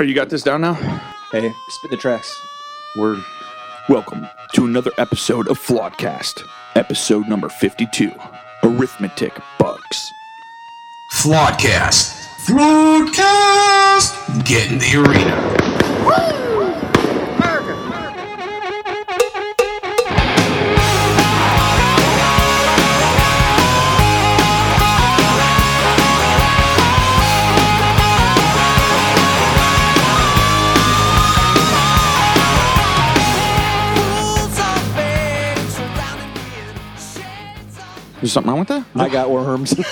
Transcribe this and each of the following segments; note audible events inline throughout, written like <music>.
right, you got this down now? Hey, spit the tracks. We're welcome to another episode of Flawedcast, episode number 52 Arithmetic Bugs. Flawedcast. Flawedcast. Get in the arena. Is something wrong with that? I got worms. <laughs>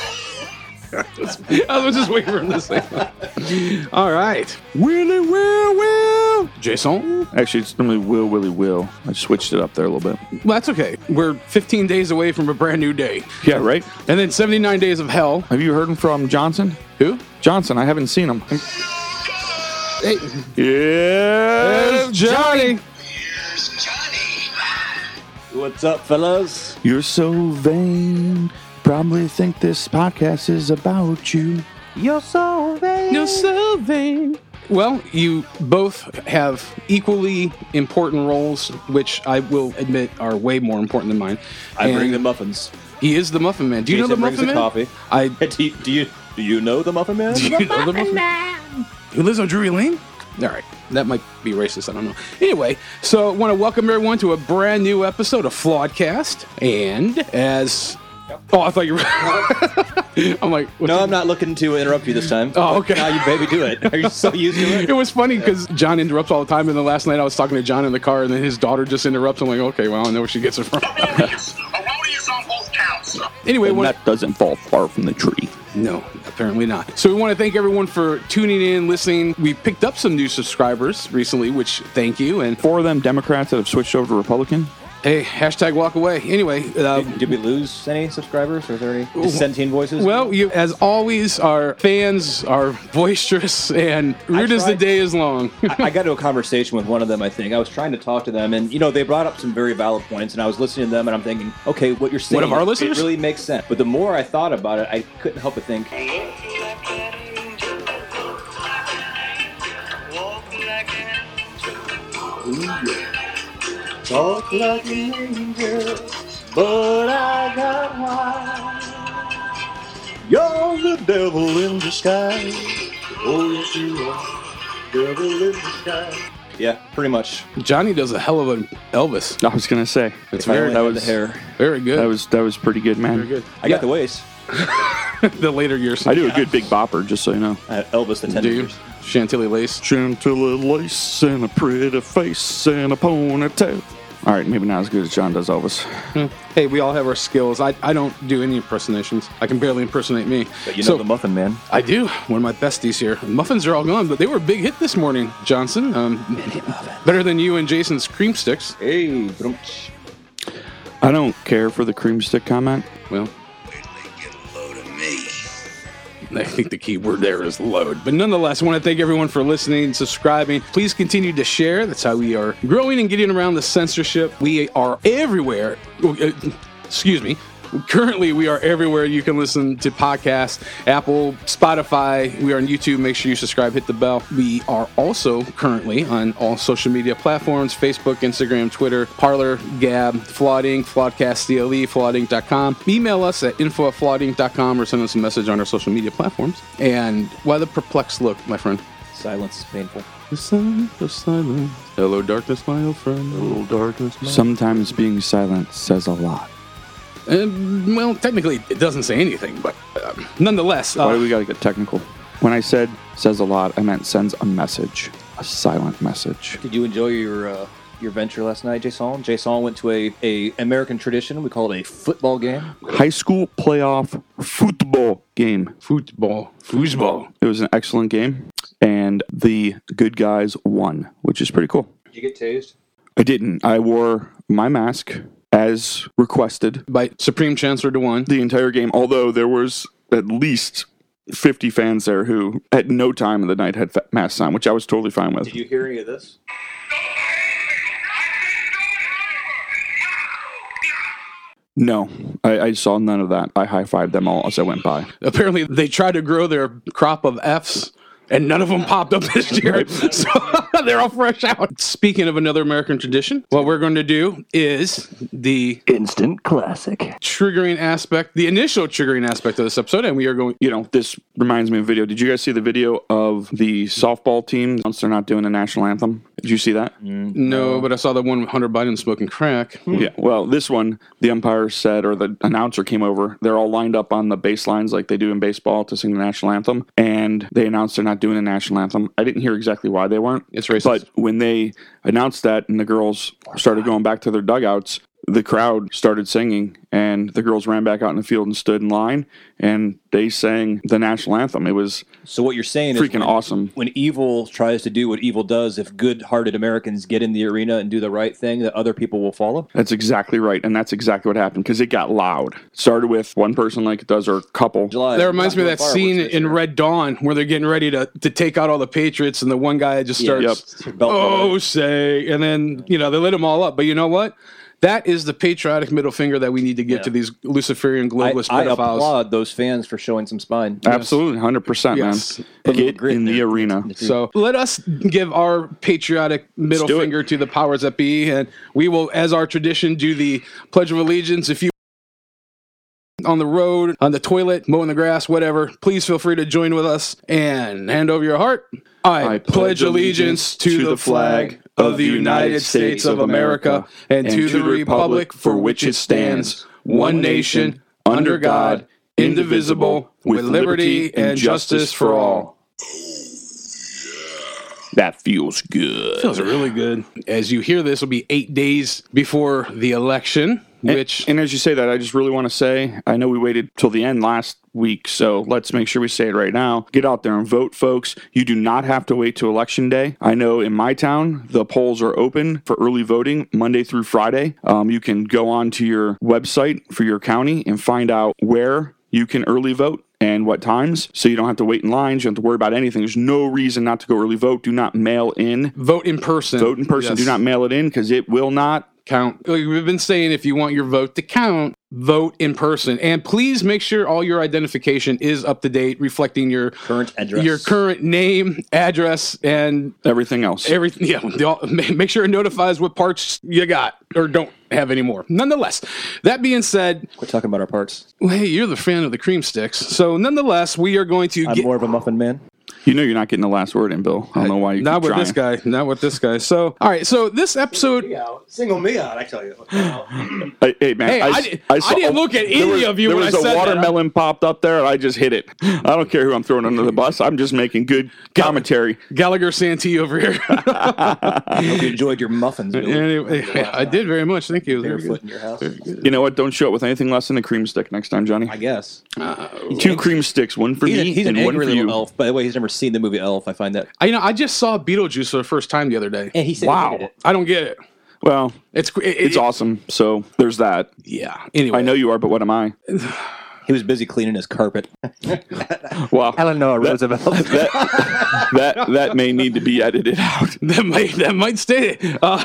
I was just waiting for him to say that. All right. Willy Will Will. Jason? Actually, it's normally Will, Willy, Will. I switched it up there a little bit. Well, that's okay. We're 15 days away from a brand new day. Yeah, right? And then 79 days of hell. Have you heard from Johnson? Who? Johnson, I haven't seen him. Hey, Yeah, Johnny. What's up, fellas? You're so vain. Probably think this podcast is about you. You're so vain. You're so vain. Well, you both have equally important roles, which I will admit are way more important than mine. I bring the muffins. He is the Muffin Man. Do you Jason know the brings Muffin the Man? coffee. I <laughs> Do you, do you do you know the Muffin Man? Do you know the Muffin Man? Who lives on Drury Lane? All right. That might be racist. I don't know. Anyway, so I want to welcome everyone to a brand new episode of Flawedcast. And as. Oh, I thought you were. <laughs> I'm like, no, I'm not looking to interrupt you this time. Oh, okay. Now you baby do it. Are you so used to it? <laughs> It was funny because John interrupts all the time. And then last night I was talking to John in the car, and then his daughter just interrupts. I'm like, okay, well, I don't know where she gets it from. <laughs> anyway, And what, that doesn't fall far from the tree. No, apparently not. So we want to thank everyone for tuning in, listening. We picked up some new subscribers recently, which thank you. And Four of them Democrats that have switched over to Republican. Hey, hashtag walk away. Anyway, uh, Did, did we lose any subscribers? Or is there any dissenting voices? well, you as always, our fans are boisterous and rude as the day is long. <laughs> I, I got to a conversation with one of them. I think I was trying to talk to them, and you know they brought up some very valid points, and I was listening to them, and I'm thinking, okay, what you're saying, of our it listeners? really makes sense. But the more I thought about it, I couldn't help but think, Talk like an angel, but I got high. You're the devil in disguise. Oh, yes, you are. Devil in disguise. Yeah, pretty much. Johnny does a hell of an Elvis. I was gonna say It's If very, only that was- the hair. very good. that was that was pretty good, man. very good. I got the waist. <laughs> the later years. I do a good big bopper, just so you know. I had Elvis the Do tender years. Chantilly lace. Chantilly lace and a pretty face and a ponytail. All right, maybe not as good as John does Elvis. Hey, we all have our skills. I, I don't do any impersonations. I can barely impersonate me. But you know So- the Muffin Man. I do. One of my besties here. Muffins are all gone, but they were a big hit this morning, Johnson. Um, better than you and Jason's cream sticks. Hey, I don't care for the cream stick comment. Well, I think the key word there is load. But nonetheless, I want to thank everyone for listening, subscribing. Please continue to share. That's how we are growing and getting around the censorship. We are everywhere. Uh, Excuse me. Currently, we are everywhere you can listen to podcasts Apple, Spotify. We are on YouTube. Make sure you subscribe, hit the bell. We are also currently on all social media platforms Facebook, Instagram, Twitter, Parler, Gab, Flawding, Flawdcast CLE, Flawding.com. Email us at info at Flawding.com or send us a message on our social media platforms. And why the perplexed look, my friend? silence is painful. The silence, the silence. Hello, darkness, my old friend. Hello, darkness, my Sometimes being silent says a lot. Um, well, technically, it doesn't say anything, but um, nonetheless, uh, Why do we gotta get technical? When I said says a lot, I meant sends a message, a silent message. Did you enjoy your uh, your venture last night, Jason? Jason went to a, a American tradition. We call it a football game. High school playoff football game. football, foosball. It was an excellent game, and the good guys won, which is pretty cool. Did you get tased? I didn't. I wore my mask as requested by Supreme Chancellor DeWine. the entire game, although there was at least 50 fans there who at no time of the night had fa- masks on, which I was totally fine with. Did you hear any of this? No, I, I saw none of that. I high fived them all as I went by. Apparently, they tried to grow their crop of Fs and none of them popped up this year. <laughs> So <laughs> they're all fresh out. Speaking of another American tradition, what we're going to do is the Instant classic. triggering aspect, the initial triggering aspect of this episode, and we are going. You know, this reminds me of video. Did you guys see the video of the softball team once they're not doing the national anthem? Did you see that? Mm, no, but I saw the one with Hunter Biden smoking crack. Hmm. Yeah. Well, this one, the umpire said, or the announcer came over. They're all lined up on the baselines like they do in baseball to sing the national anthem, and they announced they're not doing the national anthem. I didn't hear exactly why they weren't. It's racist. But when they announced that, and the girls started going back to their dugouts, the crowd started singing, and the girls ran back out in the field and stood in line, and they sang the national anthem. It was So what you're saying is freaking when, awesome. when evil tries to do what evil does, if good-hearted Americans get in the arena and do the right thing, that other people will follow. That's exactly right, and that's exactly what happened because it got loud. Started with one person like it does, or a couple. July. That reminds me of that scene in year. Red Dawn where they're getting ready to, to take out all the Patriots, and the one guy just Yeah. starts, Yep. Oh, say, and then, you know, they lit them all up. But you know what? That is the patriotic middle finger that we need to get Yeah. to these Luciferian I, globalist I pedophiles. applaud those fans for showing some spine. Absolutely, hundred percent, Yes. man. Put Get grit in the there. arena. So let us give our patriotic middle do it. finger to the powers that be, and we will, as our tradition, do the Pledge of Allegiance. If you on the road, on the toilet, mowing the grass, whatever, please feel free to join with us and hand over your heart. I, pledge allegiance to the flag of the United States of America and to the republic for which it stands, one nation, under God, indivisible, with liberty and justice for all. That feels good. Feels really good. As you hear this, will be eight days before the election, which And as you say that, I just really want to say, I know we waited till the end last week, so let's make sure we say it right now. Get out there and vote, folks. You do not have to wait to election day. I know in my town, the polls are open for early voting Monday through Friday. Um, you can go on to your website for your county and find out where you can early vote and what times so you don't have to wait in lines you don't have to worry about anything there's no reason not to go early vote do not mail in vote in person. vote in person Yes. do not mail it in because it will not count. Like We've been saying if you want your vote to count, vote in person. And please make sure all your identification is up to date, reflecting your Current address. your current name, address, and everything else everything. Yeah, <laughs> all- make sure it notifies what parts you got or don't have anymore. Nonetheless, that being said, we're talking about our parts. well, hey, you're the fan of the cream sticks. So nonetheless, we are going to I'm get more of a muffin man. You know you're not getting the last word in, Bill. I don't know why you not keep with this guy, not with this guy. So, all right, so this episode out. Single me out, I tell you. <sighs> Hey, hey, man, Hey, I s- did- I didn't look at any was- of you There when was I a said that. watermelon popped up there, and I just hit it. I don't care who I'm throwing under the bus. I'm just making good commentary. Gallagher Santee over here. <laughs> I hope you enjoyed your muffins. Billy. anyway, I did very much. Thank you. Very Barefoot in your house. You know what? Don't show up with anything less than a cream stick next time, Johnny. I guess. Uh, Two cream sticks, one for He's, me a, he's an one angry for you. elf. By the way, he's never seen the movie Elf. I find that. I, you know, I just saw Beetlejuice for the first time the other day. And he said he Wow. hated it. I don't get it. Well, It's it, it's it- awesome. So there's that. Yeah. Anyway, I know you are, but what am I? <sighs> He was busy cleaning his carpet. <laughs> Well, Eleanor Roosevelt. <laughs> that that that may need to be edited out. <laughs> that might that might stay. Uh,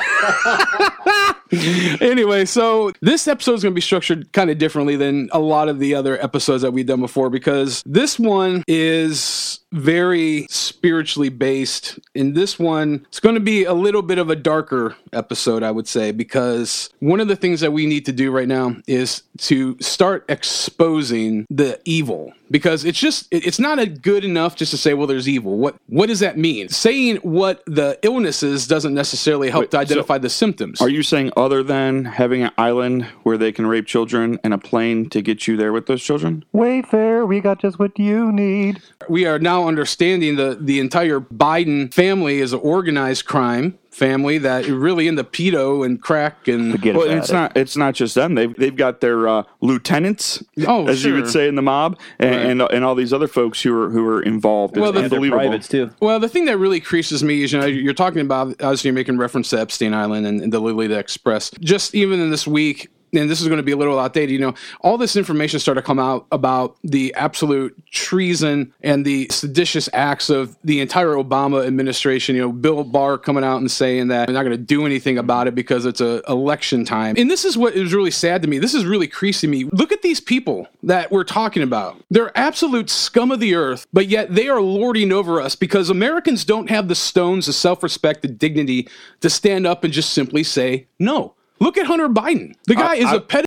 anyway, so this episode is going to be structured kind of differently than a lot of the other episodes that we've done before because this one is very spiritually based. In this one, it's going to be a little bit of a darker episode, I would say, because one of the things that we need to do right now is to start exposing the evil because it's just it's not a good enough just to say well there's evil what what does that mean saying what the illness is doesn't necessarily help Wait, to so identify the symptoms Are you saying other than having an island where they can rape children and a plane to get you there with those children? Wayfair, we got just what you need. we are now understanding the the entire Biden family is an organized crime family that are really into pedo and crack and Forget Well, it's it. not. It's not just them. They've they've got their uh, lieutenants, Oh, as you would say in the mob, and, and and all these other folks who are who are involved. Well, It's the- And unbelievable. privates too. Well, the thing that really creases me is, you know, you're talking about, obviously, you're making reference to Epstein Island and, and the Lolita Express. Just even in this week, and this is going to be a little outdated, you know, all this information started to come out about the absolute treason and the seditious acts of the entire Obama administration. You know, Bill Barr coming out and saying that they're not going to do anything about it because it's a election time. And this is what is really sad to me. This is really creasing me. Look at these people that we're talking about. They're absolute scum of the earth, but yet they are lording over us because Americans don't have the stones of self-respect, the dignity to stand up and just simply say no. Look at Hunter Biden. The guy I- is I- a ped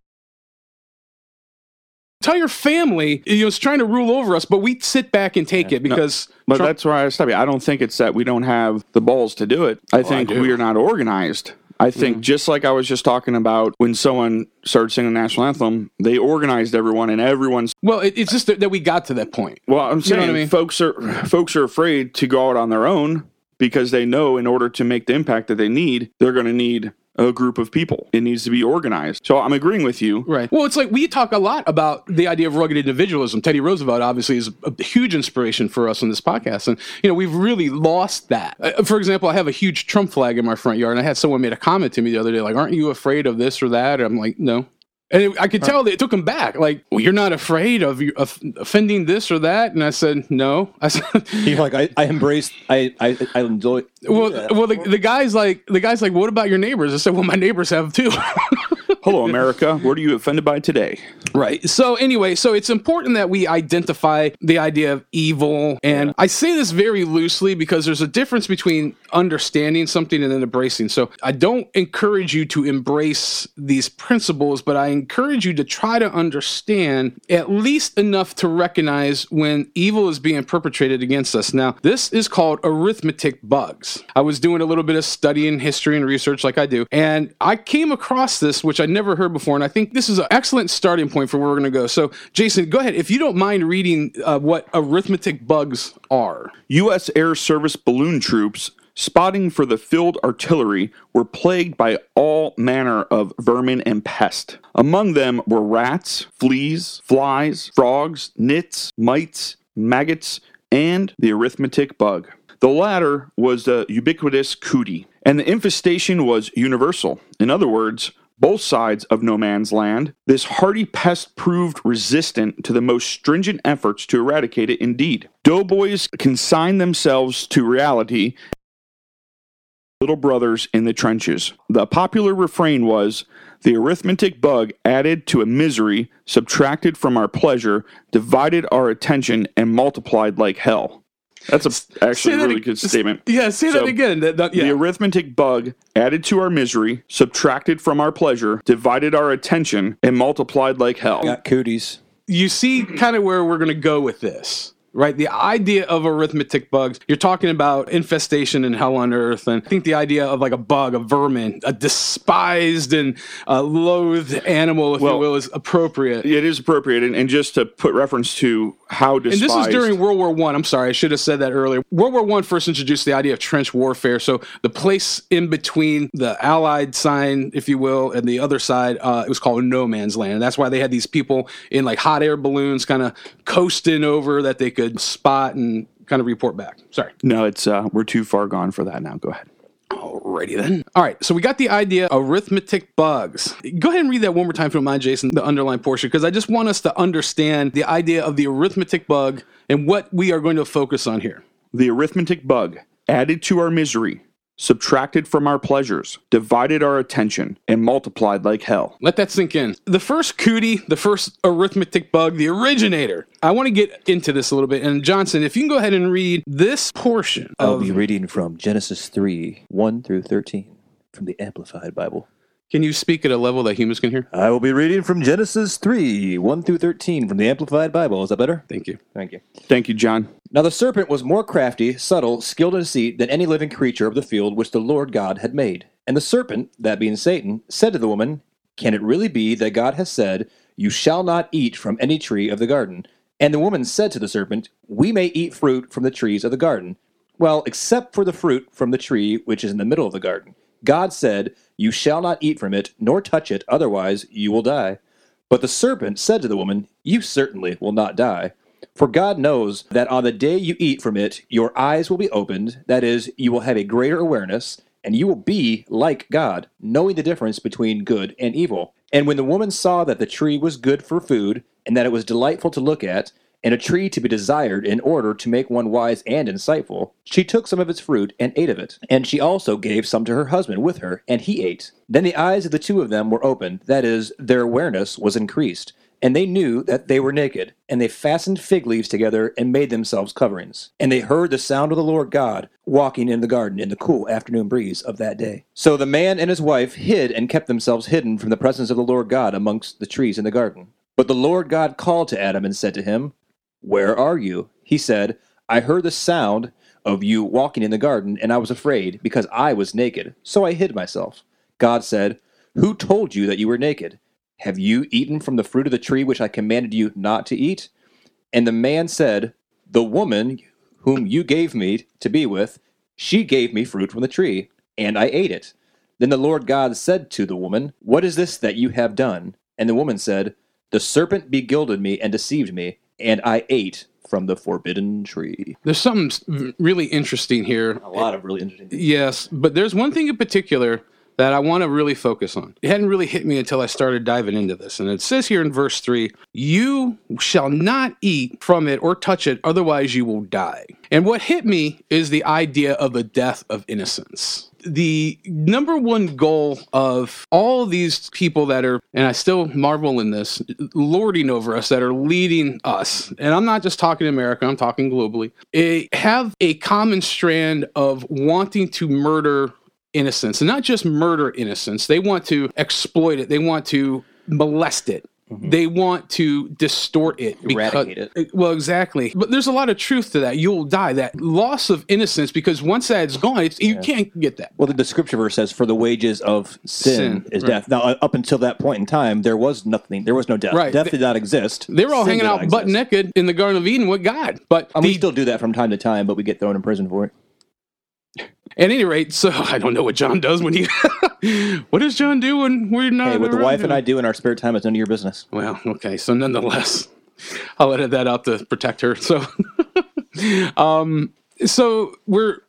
entire family you know, is trying to rule over us, but we sit back and take it because But Trump- that's where I stop you. I don't think it's that we don't have the balls to do it. I think do. Mm-hmm. we are not organized. I think just like I was just talking about when someone started singing the national anthem, they organized everyone and everyone's well, it, it's just that, that we got to that point. well, I'm know saying what I mean? folks are folks are afraid to go out on their own because they know in order to make the impact that they need, they're going to need a group of people. It needs to be organized. So I'm agreeing with you. Right. Well, it's like we talk a lot about the idea of rugged individualism. Teddy Roosevelt obviously is a huge inspiration for us on this podcast, and you know we've really lost that. Uh, for example, I have a huge Trump flag in my front yard, and I had someone made a comment to me the other day, like, "Aren't you afraid of this or that?" And I'm like, "No." And it, I could tell that it took him back. Like, well, you're not afraid of, of offending this or that? And I said, no. <laughs> I said, You're like, I, I embrace, I, I, I enjoy. well, well, the, the guy's like, the guy's like, what about your neighbors? I said, well, my neighbors have too. <laughs> Hello, America. What are you offended by today? Right. So anyway, so it's important that we identify the idea of evil. And I say this very loosely because there's a difference between understanding something and then embracing. So I don't encourage you to embrace these principles, but I encourage you to try to understand at least enough to recognize when evil is being perpetrated against us. Now, this is called arithmetic bugs. I was doing a little bit of studying history and research like I do, and I came across this, which I never heard before, and I think this is an excellent starting point for where we're going to go. So, Jason, go ahead. If you don't mind reading uh, what arithmetic bugs are. U.S. Air Service balloon troops spotting for the field artillery were plagued by all manner of vermin and pest. Among them were rats, fleas, flies, frogs, nits, mites, maggots, and the arithmetic bug. The latter was the ubiquitous cootie, and the infestation was universal. In other words, both sides of no man's land, this hardy pest proved resistant to the most stringent efforts to eradicate it indeed. Doughboys consigned themselves to reality little brothers in the trenches. The popular refrain was the arithmetic bug added to a misery, subtracted from our pleasure, divided our attention, and multiplied like hell. That's a, actually a really ag- good statement. Yeah, say So, that again. That- that- yeah. The arithmetic bug added to our misery, subtracted from our pleasure, divided our attention, and multiplied like hell. Got cooties. you see kind of where we're going to go with this right the idea of arithmetic bugs you're talking about infestation and hell on earth and i think the idea of like a bug a vermin a despised and uh, loathed animal if you will is appropriate It is appropriate, and, and just to put reference to how and this is during World War One. I'm sorry, I should have said that earlier. World War One first introduced the idea of trench warfare. So the place in between the Allied sign, if you will, and the other side, uh, it was called no man's land. And that's why they had these people in like hot air balloons, kind of coasting over that they could spot and kind of report back. Sorry. No, it's uh, we're too far gone for that now. Go ahead. Alrighty then. All right, so we got the idea arithmetic bugs. Go ahead and read that one more time if you don't mind, Jason, the underlying portion, because I just want us to understand the idea of the arithmetic bug and what we are going to focus on here. The arithmetic bug added to our misery, subtracted from our pleasures, divided our attention, and multiplied like hell. Let that sink in. The first cootie, the first arithmetic bug, the originator. I want to get into this a little bit. And Johnson, if you can go ahead and read this portion I'll of be reading from Genesis 3 1 through 13 from the Amplified Bible. Can you speak at a level that humans can hear? I will be reading from Genesis 3 1 through 13 from the Amplified Bible. Is that better? Thank you. Thank you. Thank you, John. Now the serpent was more crafty, subtle, skilled in deceit than any living creature of the field which the Lord God had made. And the serpent, that being Satan, said to the woman, Can it really be that God has said, You shall not eat from any tree of the garden? And the woman said to the serpent, We may eat fruit from the trees of the garden. Well, except for the fruit from the tree which is in the middle of the garden. God said, You shall not eat from it, nor touch it, otherwise you will die. But the serpent said to the woman, You certainly will not die. For God knows that on the day you eat from it, your eyes will be opened. That is, you will have a greater awareness, and you will be like God, knowing the difference between good and evil. And when the woman saw that the tree was good for food, and that it was delightful to look at, and a tree to be desired in order to make one wise and insightful, she took some of its fruit and ate of it. And she also gave some to her husband with her, and he ate. Then the eyes of the two of them were opened, that is, their awareness was increased. And they knew that they were naked, and they fastened fig leaves together and made themselves coverings. And they heard the sound of the Lord God walking in the garden in the cool afternoon breeze of that day. So the man and his wife hid and kept themselves hidden from the presence of the Lord God amongst the trees in the garden. But the Lord God called to Adam and said to him, Where are you? He said, I heard the sound of you walking in the garden, and I was afraid, because I was naked. So I hid myself. God said, Who told you that you were naked? Have you eaten from the fruit of the tree which I commanded you not to eat? And the man said, The woman whom you gave me to be with, she gave me fruit from the tree, and I ate it. Then the Lord God said to the woman, What is this that you have done? And the woman said, The serpent beguiled me and deceived me, and I ate from the forbidden tree. There's something really interesting here. A lot of really interesting. Yes, but there's one thing in particular that I want to really focus on. It hadn't really hit me until I started diving into this. And it says here in verse 3 You shall not eat from it or touch it, otherwise you will die. And what hit me is the idea of a death of innocence. The number one goal of all these people that are, and I still marvel in this, lording over us, that are leading us, and I'm not just talking America, I'm talking globally, have a common strand of wanting to murder innocence and not just murder innocence they want to exploit it. They want to molest it they want to distort it Eradicate it well exactly but there's a lot of truth to that you'll die that loss of innocence because once that's gone it's, you can't get that Well, the, the scripture verse says, "For the wages of sin, Sin, is right. death." Now, uh, up until that point in time, there was nothing. There was no death. Right. Death They- did not exist. they were all Sin hanging out butt exist. naked in the garden of eden with god but And the- we still do that from time to time, but we get thrown in prison for it. At any rate so <laughs> i don't know what john does when he <laughs> what does john do when we're not Hey, what the wife and I do in our spare time is none of your business. Well, okay. So nonetheless, <laughs> I'll edit that out to protect her. So, um, so we're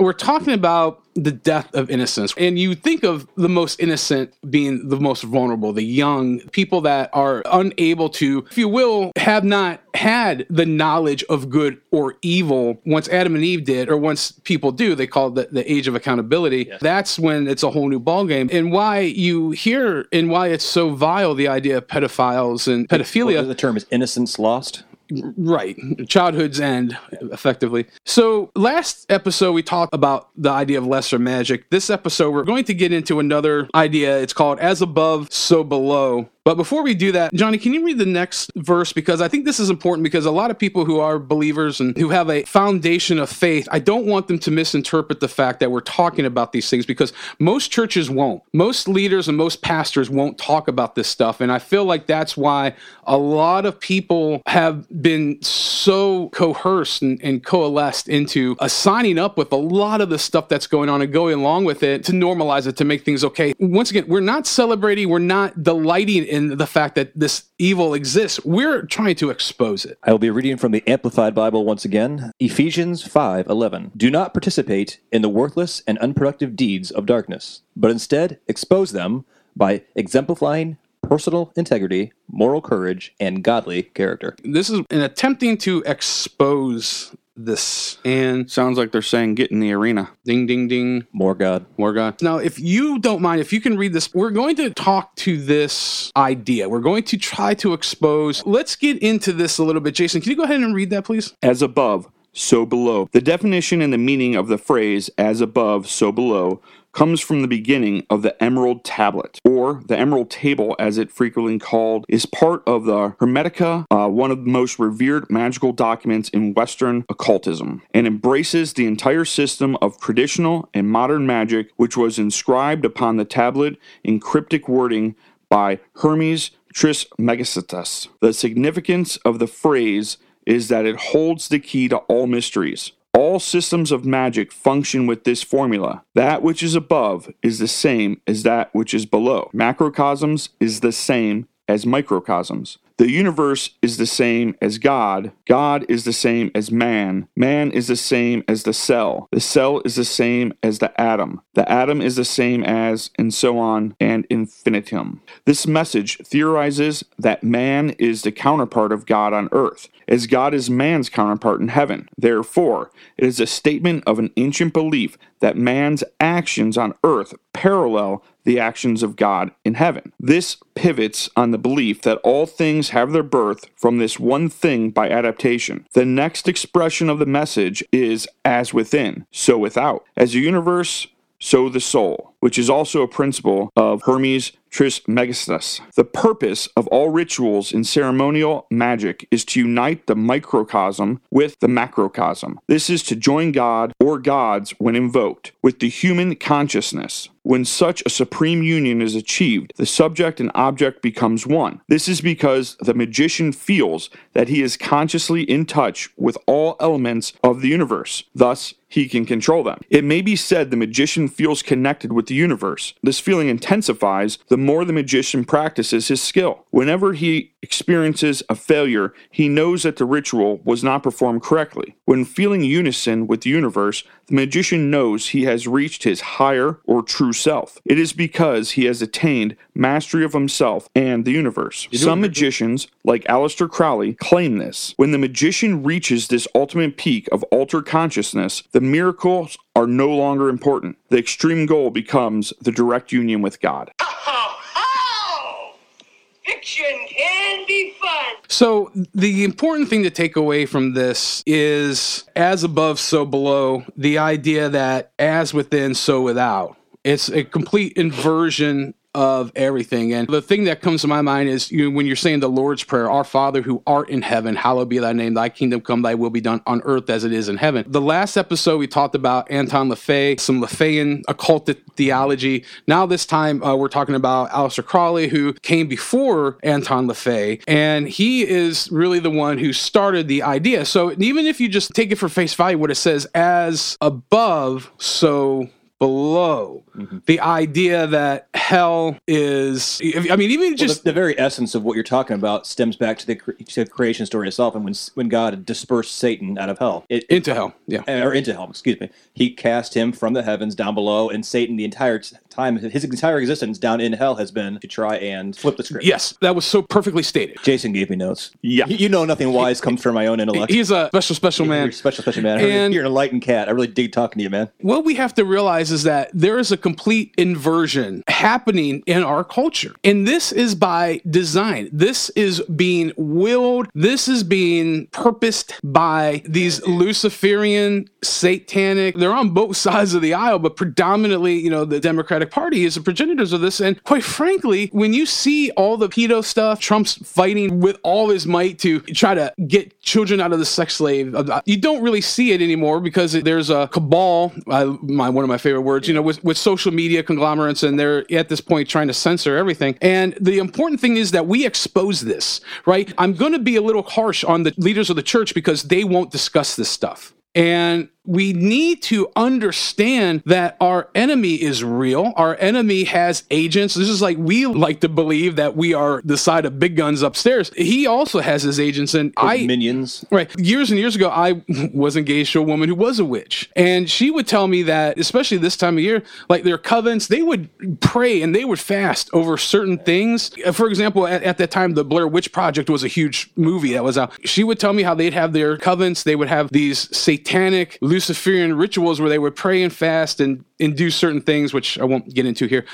we're talking about the death of innocence, and you think of the most innocent being the most vulnerable, the young people that are unable to, if you will, have not had the knowledge of good or evil once Adam and Eve did, or once people do. They call it the, the age of accountability. That's when it's a whole new ballgame. And why you hear and why it's so vile the idea of pedophiles and pedophilia. The term is innocence lost. Right. Childhood's end, effectively. So, last episode, we talked about the idea of lesser magic. This episode, we're going to get into another idea. It's called As Above, So Below. But before we do that, Johnny, can you read the next verse? Because I think this is important because a lot of people who are believers and who have a foundation of faith, I don't want them to misinterpret the fact that we're talking about these things because most churches won't. Most leaders and most pastors won't talk about this stuff. And I feel like that's why a lot of people have been so coerced and, and coalesced into signing up with a lot of the stuff that's going on and going along with it to normalize it, to make things okay. Once again, we're not celebrating, we're not delighting in the fact that this evil exists. We're trying to expose it. I will be reading from the Amplified Bible once again. Ephesians 5:11. Do not participate in the worthless and unproductive deeds of darkness, but instead expose them by exemplifying personal integrity, moral courage, and godly character. This is in attempting to expose this. And Sounds like they're saying get in the arena. ding, ding, ding. More God. More God. Now, if you don't mind, if you can read this, we're going to talk to this idea. We're going to try to expose. Let's get into this a little bit. Jason, can you go ahead and read that, please? As above, so below. The definition and the meaning of the phrase as above, so below comes from the beginning of the Emerald Tablet, or the Emerald Table as it frequently called, is part of the Hermetica, uh, one of the most revered magical documents in Western occultism, and embraces the entire system of traditional and modern magic, which was inscribed upon the tablet in cryptic wording by Hermes Trismegistus. The significance of the phrase is that it holds the key to all mysteries. All systems of magic function with this formula. That which is above is the same as that which is below. Macrocosms is the same as microcosms. The universe is the same as God. God is the same as man. Man is the same as the cell. The cell is the same as the atom. The atom is the same as, and so on, and infinitum. This message theorizes that man is the counterpart of God on earth, as God is man's counterpart in heaven. Therefore, it is a statement of an ancient belief that man's actions on earth parallel the actions of God in heaven. This pivots on the belief that all things have their birth from this one thing by adaptation. The next expression of the message is as within, so without. As the universe, so the soul, which is also a principle of Hermes Trismegistus. The purpose of all rituals in ceremonial magic is to unite the microcosm with the macrocosm. This is to join God or gods when invoked with the human consciousness. When such a supreme union is achieved, the subject and object becomes one. This is because the magician feels that he is consciously in touch with all elements of the universe. Thus, he can control them. It may be said the magician feels connected with the universe. This feeling intensifies the more the magician practices his skill. Whenever he experiences a failure, he knows that the ritual was not performed correctly. When feeling unison with the universe, the magician knows he has reached his higher or true self. It is because he has attained mastery of himself and the universe. Some magicians, like Aleister Crowley, claim this. When the magician reaches this ultimate peak of altered consciousness, the miracles are no longer important. The extreme goal becomes the direct union with God. Ho, ho! Fiction can be fun. So the important thing to take away from this is as above, so below. The idea that as within, so without. It's a complete inversion of everything. And the thing that comes to my mind is you know, when you're saying the Lord's Prayer, Our Father who art in heaven, hallowed be thy name, thy kingdom come, thy will be done on earth as it is in heaven. The last episode we talked about Anton LaVey, some LaVeyan occult theology. Now this time uh, we're talking about Aleister Crowley who came before Anton LaVey and he is really the one who started the idea. So even if you just take it for face value what it says as above so below mm-hmm. the idea that hell is i mean even Well, just the, the very essence of what you're talking about stems back to the, to the creation story itself, and when when God dispersed Satan out of hell, it, into hell yeah. Or into hell, excuse me, He cast him from the heavens down below, and Satan the entire time, his entire existence down in hell has been to try and flip the script. yes that was so perfectly stated Jason gave me notes. Yeah. you, know nothing wise comes from my own intellect. he's a special special You're man a special, special man. And- you're an enlightened cat. I really dig talking to you, man. what we have to realize is that there is a complete inversion happening in our culture. And this is by design. This is being willed. This is being purposed by these Luciferian, satanic, they're on both <laughs> sides of the aisle, but predominantly, you know, the Democratic Party is the progenitors of this. And quite frankly, when you see all the pedo stuff, Trump's fighting with all his might to try to get children out of the sex slave, uh, you don't really see it anymore because there's a cabal, uh, my, one of my favorite words, you know, with, with social media conglomerates, and they're at this point trying to censor everything. And the important thing is that we expose this, right? I'm going to be a little harsh on the leaders of the church because they won't discuss this stuff. And we need to understand that our enemy is real. Our enemy has agents. This is like we like to believe that we are the side of big guns upstairs. He also has his agents, and I Minions. Right. Years and years ago, I <laughs> was engaged to a woman who was a witch. And she would tell me that, especially this time of year, like their covens, they would pray and they would fast over certain things. For example, at, at that time, the Blair Witch Project was a huge movie that was out. She would tell me how they'd have their covens, they would have these satanic Luciferian rituals where they would pray and fast and, and do certain things, which I won't get into here,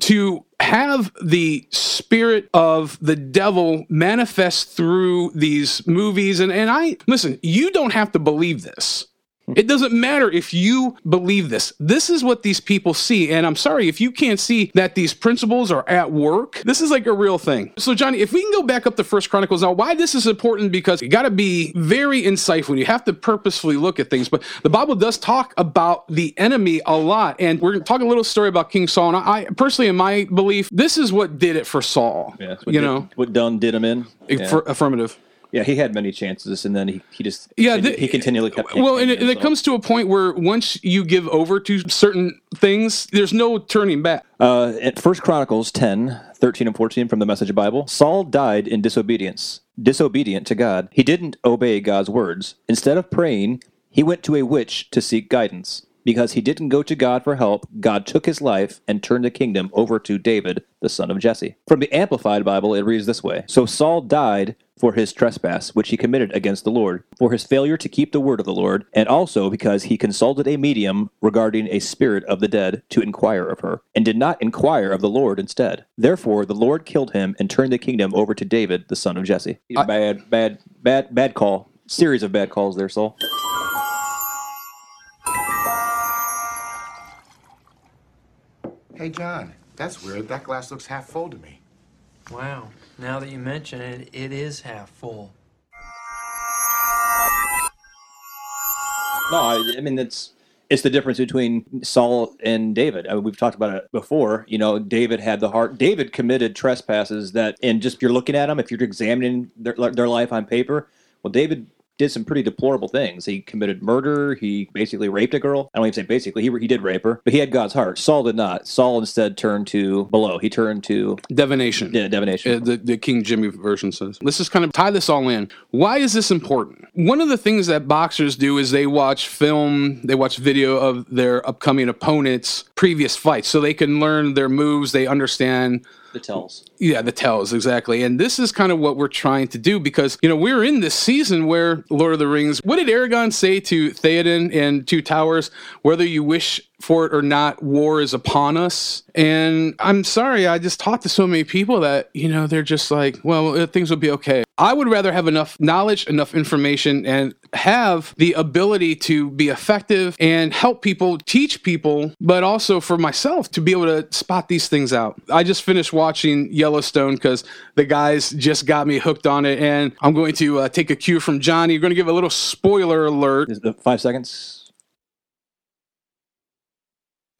to have the spirit of the devil manifest through these movies. And, and I, listen, you don't have to believe this. <laughs> It doesn't matter if you believe this. This is what these people see. And I'm sorry if you can't see that these principles are at work. This is like a real thing. So, Johnny, if we can go back up to First Chronicles now, why this is important because you got to be very insightful. You have to purposefully look at things. But the Bible does talk about the enemy a lot. And we're talking a little story about King Saul. And I personally, in my belief, this is what did it for Saul. Yeah, you did- know, what Dunn did him in. Yeah. Affir- affirmative. Yeah, he had many chances, and then he, he just Yeah, the- he continually kept. Well, and it, and it comes to a point where once you give over to certain things, there's no turning back. Uh, at First Chronicles 10, 13 and 14 from the Message Bible, Saul died in disobedience, disobedient to God. He didn't obey God's words. Instead of praying, he went to a witch to seek guidance. Because he didn't go to God for help, God took his life and turned the kingdom over to David, the son of Jesse. From the Amplified Bible, it reads this way So Saul died for his trespass, which he committed against the Lord, for his failure to keep the word of the Lord, and also because he consulted a medium regarding a spirit of the dead to inquire of her, and did not inquire of the Lord instead. Therefore, the Lord killed him and turned the kingdom over to David, the son of Jesse. bad, bad, bad, bad call. Series of bad calls there, Saul. Hey, John, that's weird. That glass looks half full to me. Wow, now that you mention it, it is half full. No, I, I mean it's it's the difference between Saul and David. I mean, we've talked about it before. You know, David had the heart. David committed trespasses that, and just you're looking at them. If you're examining their their life on paper, well, David did some pretty deplorable things. He committed murder. He basically raped a girl. I don't even say basically. He he did rape her, but he had God's heart. Saul did not. Saul instead turned to below. He turned to Divination. yeah, divination. Uh, the, the King Jimmy version says. Let's just kind of tie this all in. Why is this important? One of the things that boxers do is they watch film, they watch video of their upcoming opponents' previous fights so they can learn their moves, they understand the tells. yeah, the tells exactly. And this is kind of what we're trying to do because, you know, we're in this season where Lord of the Rings, what did Aragorn say to Theoden and Two Towers? Whether you wish for it or not, war is upon us. And I'm sorry, I just talked to so many people that, you know, they're just like, well, things will be okay. I would rather have enough knowledge, enough information, and have the ability to be effective and help people, teach people, but also for myself to be able to spot these things out. I just finished watching Yellowstone because the guys just got me hooked on it, and I'm going to uh, take a cue from Johnny. You're going to give a little spoiler alert. Five seconds.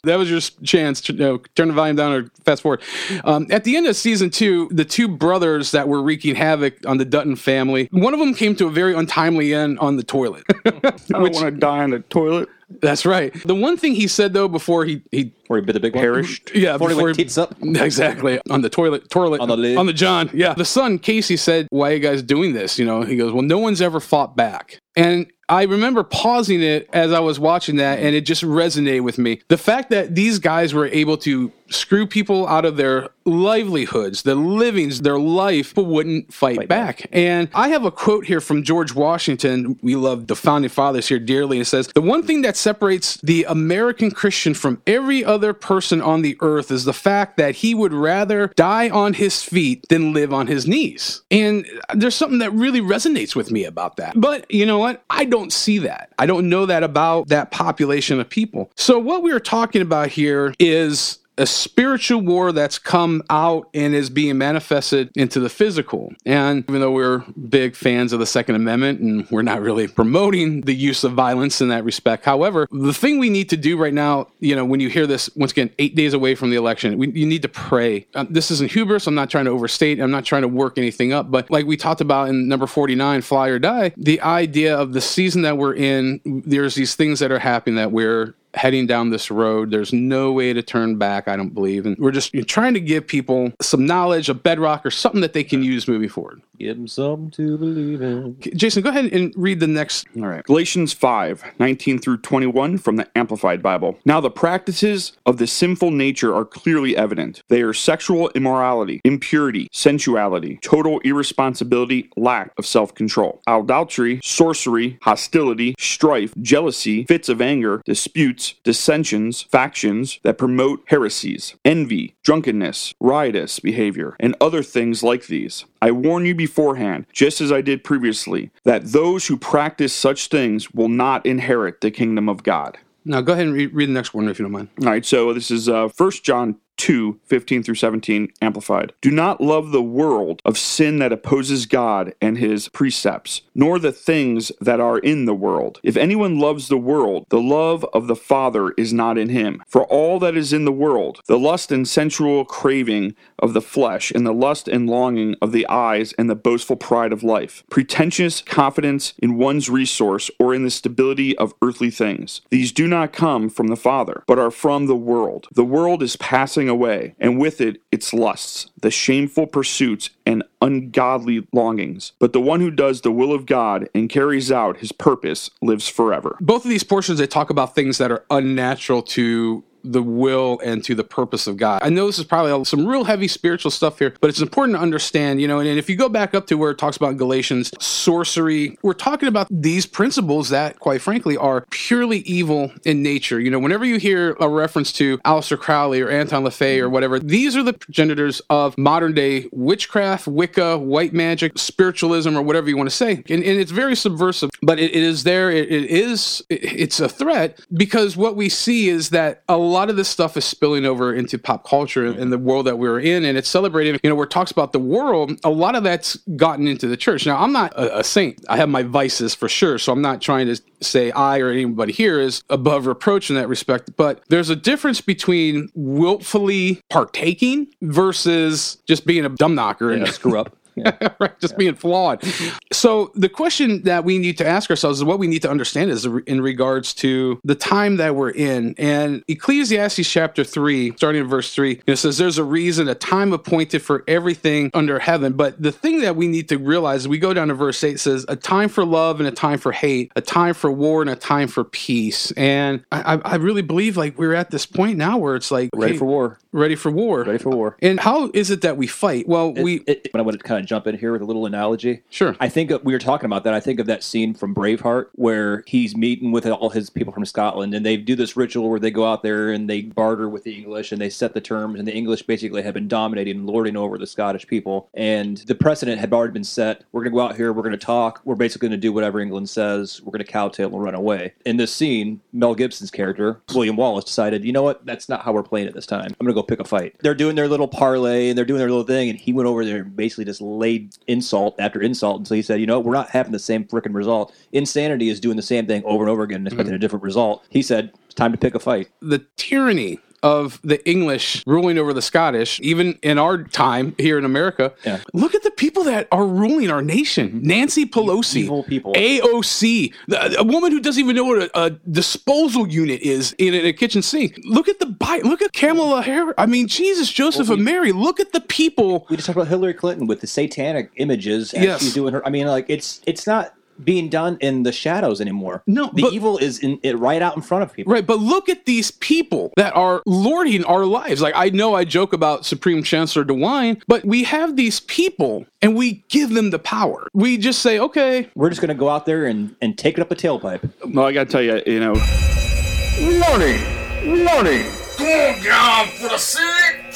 That was your chance to you know, turn the volume down or fast forward. Um, at the end of season two, the two brothers that were wreaking havoc on the Dutton family, one of them came to a very untimely end on the toilet. <laughs> I don't want to die on the toilet. That's right. The one thing he said though before he he Or he bit the big one. Perished. yeah Before he went he- tits up. <laughs> Exactly on the toilet, toilet On the lid. on the John. Yeah, the son Kayce said, "Why are you guys doing this?" You know, he goes, "Well, no one's ever fought back." And I remember pausing it as I was watching that, and it just resonated with me. The fact that these guys were able to screw people out of their livelihoods, their livings, their life, but wouldn't fight, Fight back. back. And I have a quote here from George Washington. We love the founding fathers here dearly. It says, The one thing that separates the American Christian from every other person on the earth is the fact that he would rather die on his feet than live on his knees. And there's something that really resonates with me about that. But you know what? I don't see that. I don't know that about that population of people. So, what we are talking about here is a spiritual war that's come out and is being manifested into the physical. And even though we're big fans of the Second Amendment and we're not really promoting the use of violence in that respect, however, the thing we need to do right now, you know, when you hear this, once again, eight days away from the election, we, you need to pray. Um, this isn't hubris. I'm not trying to overstate. I'm not trying to work anything up. But like we talked about in number 49, Fly or Die, the idea of the season that we're in, there's these things that are happening that we're heading down this road. There's no way to turn back, I don't believe. And we're just trying to give people some knowledge, a bedrock, or something that they can use moving forward. Give them something to believe in. Jason, go ahead and read the next. All right. Galatians 5, 19 through 21 from the Amplified Bible. Now the practices of the sinful nature are clearly evident. They are sexual immorality, impurity, sensuality, total irresponsibility, lack of self control, adultery, sorcery, hostility, strife, jealousy, fits of anger, disputes, dissensions, factions that promote heresies, envy, drunkenness, riotous behavior, and other things like these. I warn you beforehand, just as I did previously, that those who practice such things will not inherit the kingdom of God. Now, go ahead and read, read the next one if you don't mind. All right, so this is uh, 1 John 2 15 through 17 amplified. Do not love the world of sin that opposes god and his precepts nor the things that are in the world. If anyone loves the world the love of the father is not in him. For all that is in the world the lust and sensual craving of the flesh and the lust and longing of the eyes and the boastful pride of life. Pretentious confidence in one's resource or in the stability of earthly things. These do not come from the father but are from the world. The world is passing away, and with it its lusts, the shameful pursuits, and ungodly longings. But the one who does the will of God and carries out his purpose lives forever. Both of these portions, they talk about things that are unnatural to the will and to the purpose of God. I know this is probably some real heavy spiritual stuff here, but it's important to understand, you know, and, and if you go back up to where it talks about Galatians, sorcery, we're talking about these principles that, quite frankly, are purely evil in nature. You know, whenever you hear a reference to Aleister Crowley or Anton LaVey or whatever, these are the progenitors of modern day witchcraft, Wicca, white magic, spiritualism, or whatever you want to say. And, and it's very subversive, but it, it is there. It, it is, it, it's a threat because what we see is that a lot of this stuff is spilling over into pop culture and the world that we're in, and it's celebrating. You know, where it talks about the world, a lot of that's gotten into the church. Now, I'm not a, a saint. I have my vices for sure, so I'm not trying to say I or anybody here is above reproach in that respect. But there's a difference between willfully partaking versus just being a dumb knocker and Yeah, screw up. <laughs> right, just being flawed. <laughs> So the question that we need to ask ourselves is what we need to understand is in regards to the time that we're in. And Ecclesiastes chapter three, starting in verse three, it says, "There's a reason, a time appointed for everything under heaven." But the thing that we need to realize, we go down to verse eight, says, "A time for love and a time for hate, a time for war and a time for peace." And I, I really believe like we're at this point now where it's like Ready hey, for war. ready for war, Ready for war. And how is it that we fight? Well, It- we it, when I to kind of jump in here with a little analogy. Sure. I think of- we were talking about that. I think of that scene from Braveheart where he's meeting with all his people from Scotland, and they do this ritual where they go out there and they barter with the English and they set the terms, and the English basically have been dominating and lording over the Scottish people. And the precedent had already been set. We're going to go out here. We're going to talk. We're basically going to do whatever England says. We're going to cowtail and run away. In this scene, Mel Gibson's character, William Wallace, decided, you know what? That's not how we're playing it this time. I'm going to go pick a fight. They're doing their little parlay and they're doing their little thing, and he went over there and basically just laid insult after insult until he said, you know, we're not having the same freaking result. Insanity is doing the same thing over and over again and expecting mm-hmm. a different result. He said, it's time to pick a fight. the tyranny of the English ruling over the Scottish, even in our time here in America. Yeah. Look at the people that are ruling our nation. Nancy Pelosi, Evil people. AOC, a woman who doesn't even know what a, a disposal unit is in, a kitchen sink. Look at the Biden. Look at Kamala Harris. I mean, Jesus, Joseph, and Mary. Look at the people. We just talked about Hillary Clinton with the satanic images and Yes. she's doing her I mean, like it's it's not being done in the shadows anymore. No, the but- evil is in it right out in front of people. Right, but look at these people that are lording our lives. Like I know I joke about Supreme Chancellor DeWine, but we have these people and we give them the power. We just say, okay, We're just going to go out there and, and take it up a tailpipe. Well, I got to tell you, you know, Warning! Warning! Go down for the sick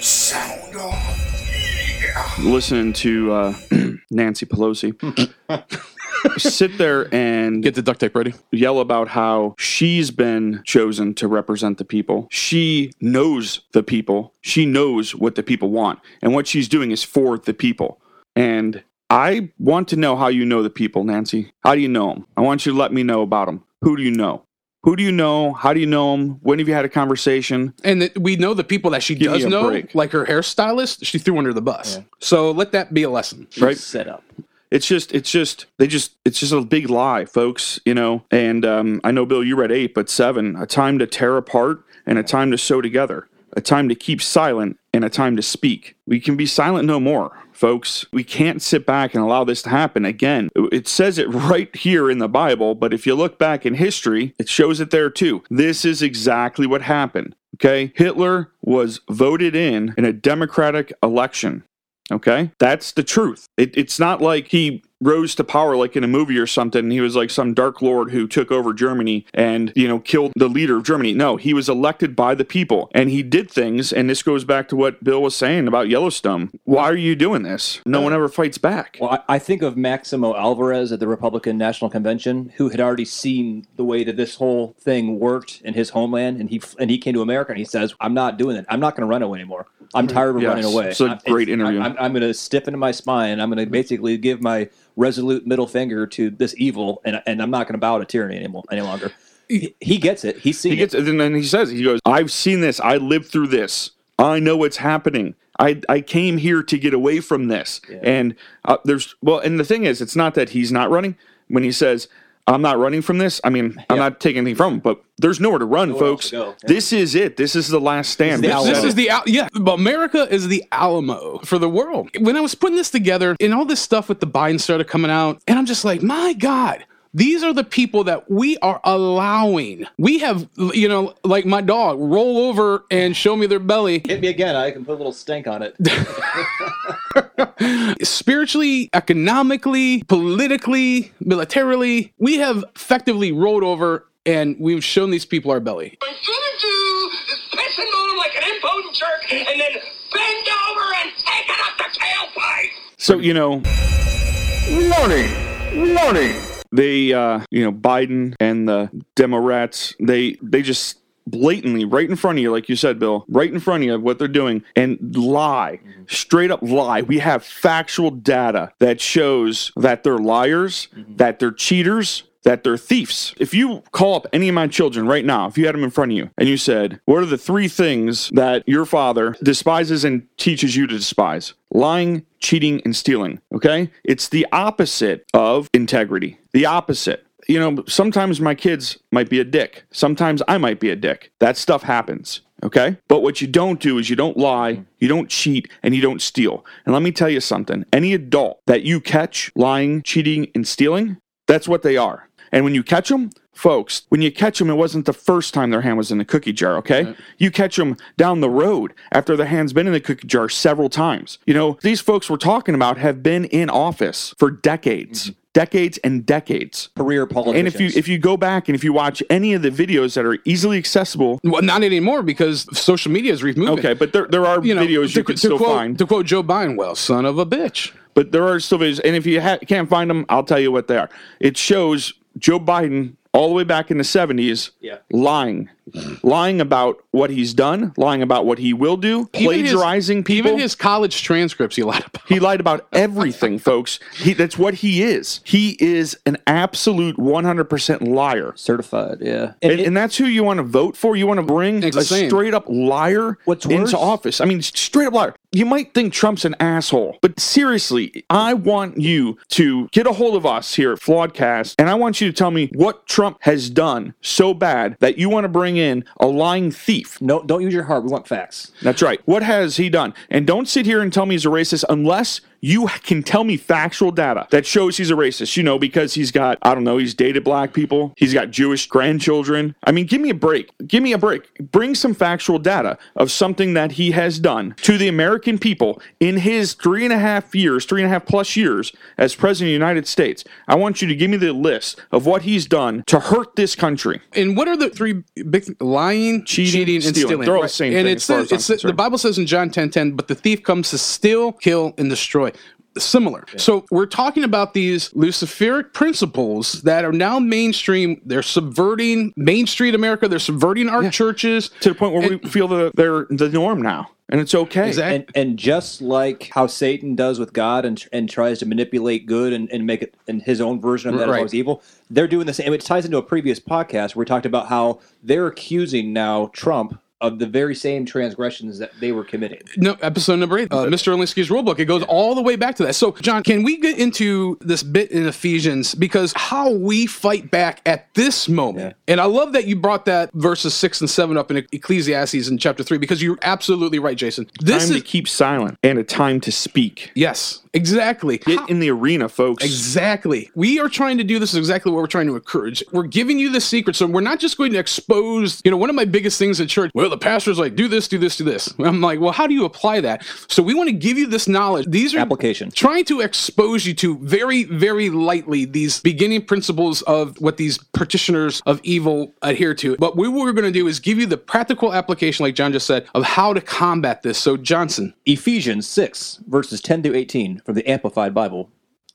Sound off. Yeah. listening to uh, <clears throat> Nancy Pelosi <laughs> sit there and get the duct tape ready. yell about how she's been chosen to represent the people. She knows the people. She knows what the people want. And what she's doing is for the people. And I want to know how you know the people, Nancy. How do you know them? I want you to let me know about them. Who do you know? Who do you know? How do you know them? When have you had a conversation? And that we know the people that she Give me does a know, break. like her hairstylist, she threw under the bus. So let that be a lesson. Right? Set up. it's just it's just they just it's just a big lie folks you know and um, i know bill you read eight but seven a time to tear apart and a time to sew together a time to keep silent and a time to speak. We can be silent no more folks. We can't sit back and allow this to happen again. It says it <laughs> right here in the bible but if you look back in history it shows it there too. This is exactly what happened okay? Hitler was voted in in a democratic election Okay, that's the truth. It, it's not like he rose to power like in a movie or something. and He was like some dark lord who took over Germany and, you know, killed the leader of Germany. No, he was elected by the people and he did things. And this goes back to what Bill was saying about Yellowstone. Why are you doing this? No one ever fights back. Well, I, think of Maximo Alvarez at the Republican National Convention, who had already seen the way that this whole thing worked in his homeland, and he and he came to America and he says, "I'm not doing it. I'm not going to run away anymore. I'm tired of Yes, running away." it's a I'm- great interview. I'm, I'm going to stiffen my spine. I'm going to basically give my resolute middle finger to this evil, and and I'm not going to bow to tyranny anymore any longer. He, he gets it. He's seen He gets, it. and then he says, he goes, I've seen this. I lived through this. I know what's happening. I, I came here to get away from this. And uh, there's, well, and the thing is, it's not that he's not running. When he says, I'm not running from this, I mean, I'm not taking anything from him, but there's nowhere to run, Nowhere folks. to. Yeah. This is it. This is the last stand. This This is the Al- yeah. but America is the Alamo for the world. When I was putting this together, and all this stuff with the Biden started coming out, and I'm just like, my God. These are the people that we are allowing. We have, you know, like my dog, roll over and show me their belly. Hit me again. I can put a little stink on it. <laughs> Spiritually, economically, politically, militarily, we have effectively rolled over and we've shown these people our belly. What you gonna do is piss and move like an impotent jerk and then bend over and take it up the tailpipe. So, you know, Warning! Warning! They uh you know biden and the democrats they they just blatantly right in front of you like you said bill right in front of you what they're doing and lie. Straight up lie. We have factual data that shows that they're liars that they're cheaters that they're thieves. If you call up any of my children right now, if you had them in front of you and you said, What are the three things that your father despises and teaches you to despise? Lying, cheating, and stealing. Okay? It's the opposite of integrity. The opposite. You know, sometimes my kids might be a dick. Sometimes I might be a dick. That stuff happens. Okay? But what you don't do is you don't lie, you don't cheat, and you don't steal. And let me tell you something any adult that you catch lying, cheating, and stealing, that's what they are. And when you catch them, folks, when you catch them, it wasn't the first time their hand was in the cookie jar, okay? You catch them down the road after their hand's been in the cookie jar several times. You know, these folks we're talking about have been in office for decades. Mm-hmm. Decades and decades. Career politics. And if you if you go back and if you watch any of the videos that are easily accessible, Well, not anymore because social media is removed. okay, but there there are You know, videos you to, can to still quote, find. To quote Joe Biden, well, son of a bitch. but there are still videos. And if you ha- can't find them, I'll tell you what they are. It shows Joe Biden all the way back in the 70s Yeah. lying. Lying about what he's done, lying about what he will do, Even his- plagiarizing people. Even his college transcripts, he lied about. he lied about everything, <laughs> folks. He, that's what he is. He is an absolute 100% liar. certified, yeah. And, and that's who you want to vote for. You want to bring a insane. straight up liar What's worse- into office. I mean, straight up liar. You might think Trump's an asshole, but seriously, I want you to get a hold of us here at Flawedcast, and I want you to tell me what Trump has done so bad that you want to bring in a lying thief. no, don't use your heart. We want facts. That's right. What has he done? And don't sit here and tell me he's a racist unless you can tell me factual data that shows he's a racist. You know, because he's got, I don't know, he's dated black people, he's got Jewish grandchildren. I mean, give me a break. Give me a break. Bring some factual data of something that he has done to the American people in his three and a half years, three and a half plus years as president of the United States. I want you to give me the list of what he's done to hurt this country. And what are the three big lying, Cheating, cheating, and stealing. stealing? They're all the same And thing it as far says, as I'm it says- the. Bible says in John 10 10, but the thief comes to steal, kill, and destroy. Similar. So we're talking about these Luciferic principles that are now mainstream. They're subverting Main Street America. They're subverting our churches. To the point where we feel that they're the norm now. And it's okay. Exactly. And and just like how Satan does with God and and tries to manipulate good and, and make it in his own version of that as Right. always evil, they're doing the same. It ties into a previous podcast where we talked about how they're accusing now Trump of the very same transgressions that they were committing. No, episode number eight, uh, Mr. Alinsky's rulebook. It goes all the way back to that. So, John, can we get into this bit in Ephesians? Because how we fight back at this moment. And I love that you brought that verses six and seven up in Ecclesiastes in chapter three, because you're absolutely right, Jason. This time is to keep silent and a time to speak. Yes, Exactly. Get in the arena, folks. Exactly. We are trying to do this exactly what we're trying to encourage. We're giving you the secret. So we're not just going to expose, you know, one of my biggest things at church, well, the pastor's like, do this, do this, do this. I'm like, well, how do you apply that? So we want to give you this knowledge. These are Application. trying to expose you to very, very lightly these beginning principles of what these practitioners of evil adhere to. But what we're going to do is give you the practical application, like John just said, of how to combat this. So, Johnson, Ephesians 6, verses 10 through 18 from the Amplified Bible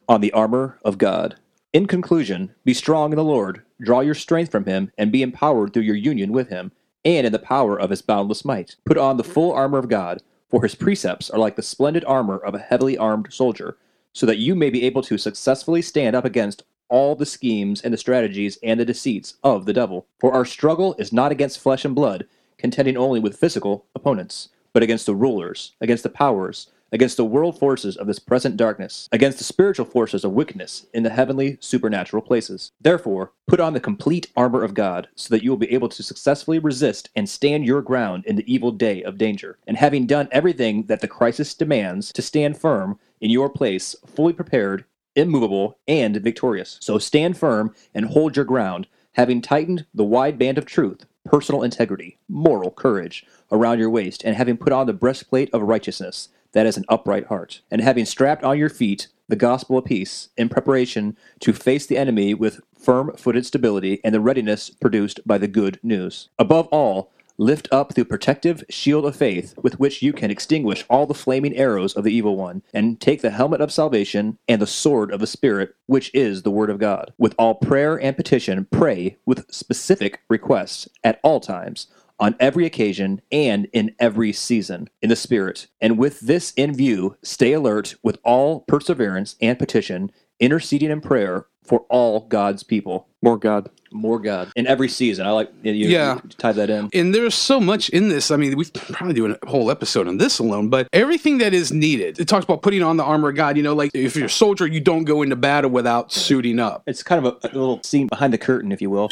on the armor of God. In conclusion, be strong in the Lord, draw your strength from him, and be empowered through your union with him, and in the power of his boundless might. Put on the full armor of God, for his precepts are like the splendid armor of a heavily armed soldier, so that you may be able to successfully stand up against all the schemes and the strategies and the deceits of the devil. For our struggle is not against flesh and blood, contending only with physical opponents, but against the rulers, against the powers, against the world forces of this present darkness, against the spiritual forces of wickedness in the heavenly supernatural places. Therefore, put on the complete armor of God, so that you will be able to successfully resist and stand your ground in the evil day of danger. And having done everything that the crisis demands, to stand firm in your place, fully prepared, immovable, and victorious. So stand firm and hold your ground, having tightened the wide band of truth, personal integrity, moral courage around your waist, and having put on the breastplate of righteousness, that is an upright heart, and having strapped on your feet the gospel of peace, in preparation to face the enemy with firm footed stability and the readiness produced by the good news. Above all, Lift up the protective shield of faith with which you can extinguish all the flaming arrows of the evil one, and take the helmet of salvation and the sword of the Spirit, which is the Word of God. With all prayer and petition, pray with specific requests at all times, on every occasion, and in every season, in the Spirit. And with this in view, stay alert with all perseverance and petition, interceding in prayer for all God's people. More God. More God. In every season. I like you, you Yeah. tie that in. and there's so much in this. I mean, we probably do a whole episode on this alone, but everything that is needed. It talks about putting on the armor of God. You know, like if you're a soldier, you don't go into battle without suiting up. It's kind of a, a little scene behind the curtain, if you will.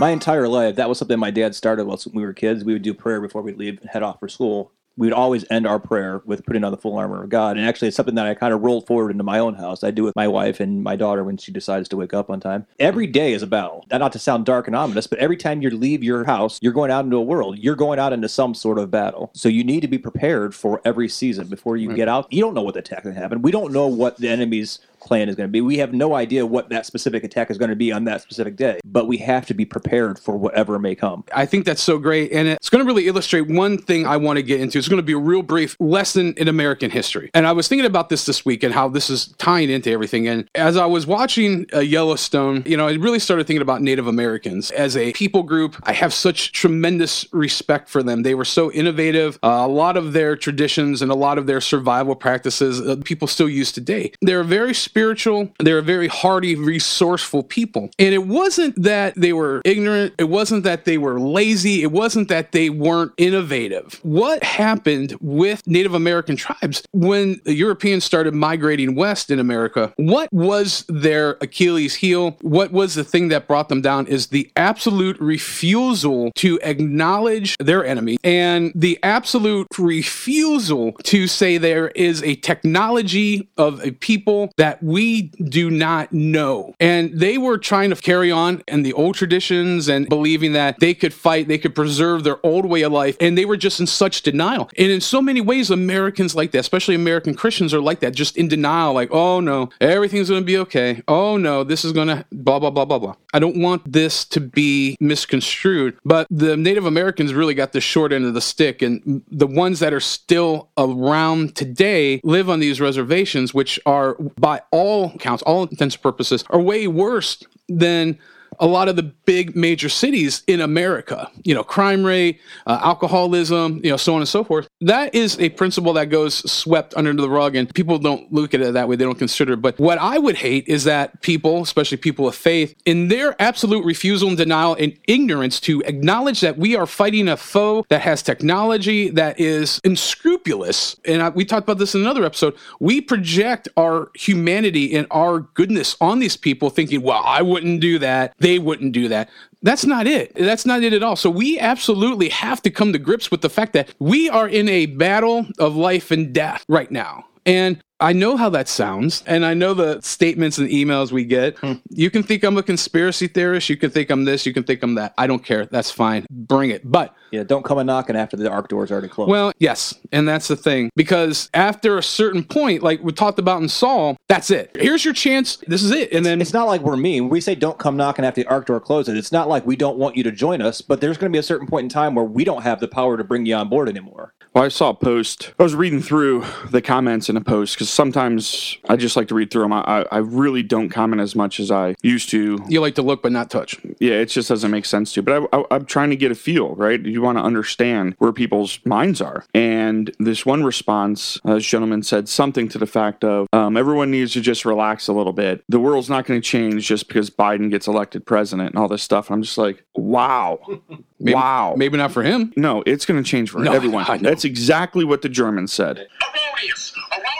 My entire life, that was something my dad started while we were kids. We would do prayer before we'd leave and head off for school. We would always end our prayer with putting on the full armor of God. And actually, it's something that I kind of rolled forward into my own house. I do with my wife and my daughter when she decides to wake up on time. Every day is a battle. Not to sound dark and ominous, but every time you leave your house, you're going out into a world. You're going out into some sort of battle. So you need to be prepared for every season before you get out. You don't know what the attack can happen. We don't know what the enemy's plan is going to be. We have no idea what that specific attack is going to be on that specific day, but we have to be prepared for whatever may come. I think that's so great. And it's going to really illustrate one thing I want to get into. It's going to be a real brief lesson in American history. And I was thinking about this this week and how this is tying into everything. And as I was watching uh, Yellowstone, you know, I really started thinking about Native Americans as a people group. I have such tremendous respect for them. They were so innovative. Uh, a lot of their traditions and a lot of their survival practices, uh, people still use today. They're very spiritual. They're a very hardy, resourceful people. And it wasn't that they were ignorant. It wasn't that they were lazy. It wasn't that they weren't innovative. What happened with Native American tribes when the Europeans started migrating west in America? What was their Achilles heel? What was the thing that brought them down is the absolute refusal to acknowledge their enemy and the absolute refusal to say there is a technology of a people that we do not know. And they were trying to carry on in the old traditions and believing that they could fight, they could preserve their old way of life. And they were just in such denial. And in so many ways, Americans like that, especially American Christians are like that, just in denial, like, oh no, everything's going to be okay. Oh no, this is going to blah, blah, blah, blah, blah. I don't want this to be misconstrued. But the Native Americans really got the short end of the stick. And the ones that are still around today live on these reservations, which are, by all counts, all intents and purposes, are way worse than a lot of the big major cities in America. You know, crime rate, uh, alcoholism, you know, so on and so forth. That is a principle that goes swept under the rug, and people don't look at it that way. They don't consider it. But what I would hate is that people, especially people of faith, in their absolute refusal and denial and ignorance to acknowledge that we are fighting a foe that has technology that is unscrupulous. And I, we talked about this in another episode. We project our humanity and our goodness on these people, thinking, well, I wouldn't do that. They wouldn't do that. That's not it. That's not it at all. So we absolutely have to come to grips with the fact that we are in a battle of life and death right now. And I know how that sounds, and I know the statements and emails we get. Hmm. You can think I'm a conspiracy theorist. You can think I'm this. You can think I'm that. I don't care. That's fine. Bring it. But Yeah, don't come a knocking after the ark door's already closed. well, yes, and that's the thing because after a certain point, like we talked about in Saul, that's it. Here's your chance. This is it, and then it's not like we're mean. When we say don't come knocking after the ark door closes, it's not like we don't want you to join us, but there's going to be a certain point in time where we don't have the power to bring you on board anymore. Well, I saw a post. I was reading through the comments in a post because sometimes I just like to read through them. I, I really don't comment as much as I used to. you like to look but not touch. Yeah, it just doesn't make sense to. But I, I, I'm trying to get a feel, right? You want to understand where people's minds are. And this one response, uh, this gentleman said something to the fact of um, everyone needs to just relax a little bit. The world's not going to change just because Biden gets elected president and all this stuff. I'm just like, wow, Maybe, wow. Maybe not for him. No, it's going to change for No, <laughs> everyone. That's exactly what the Germans said. Erroneous. Erroneous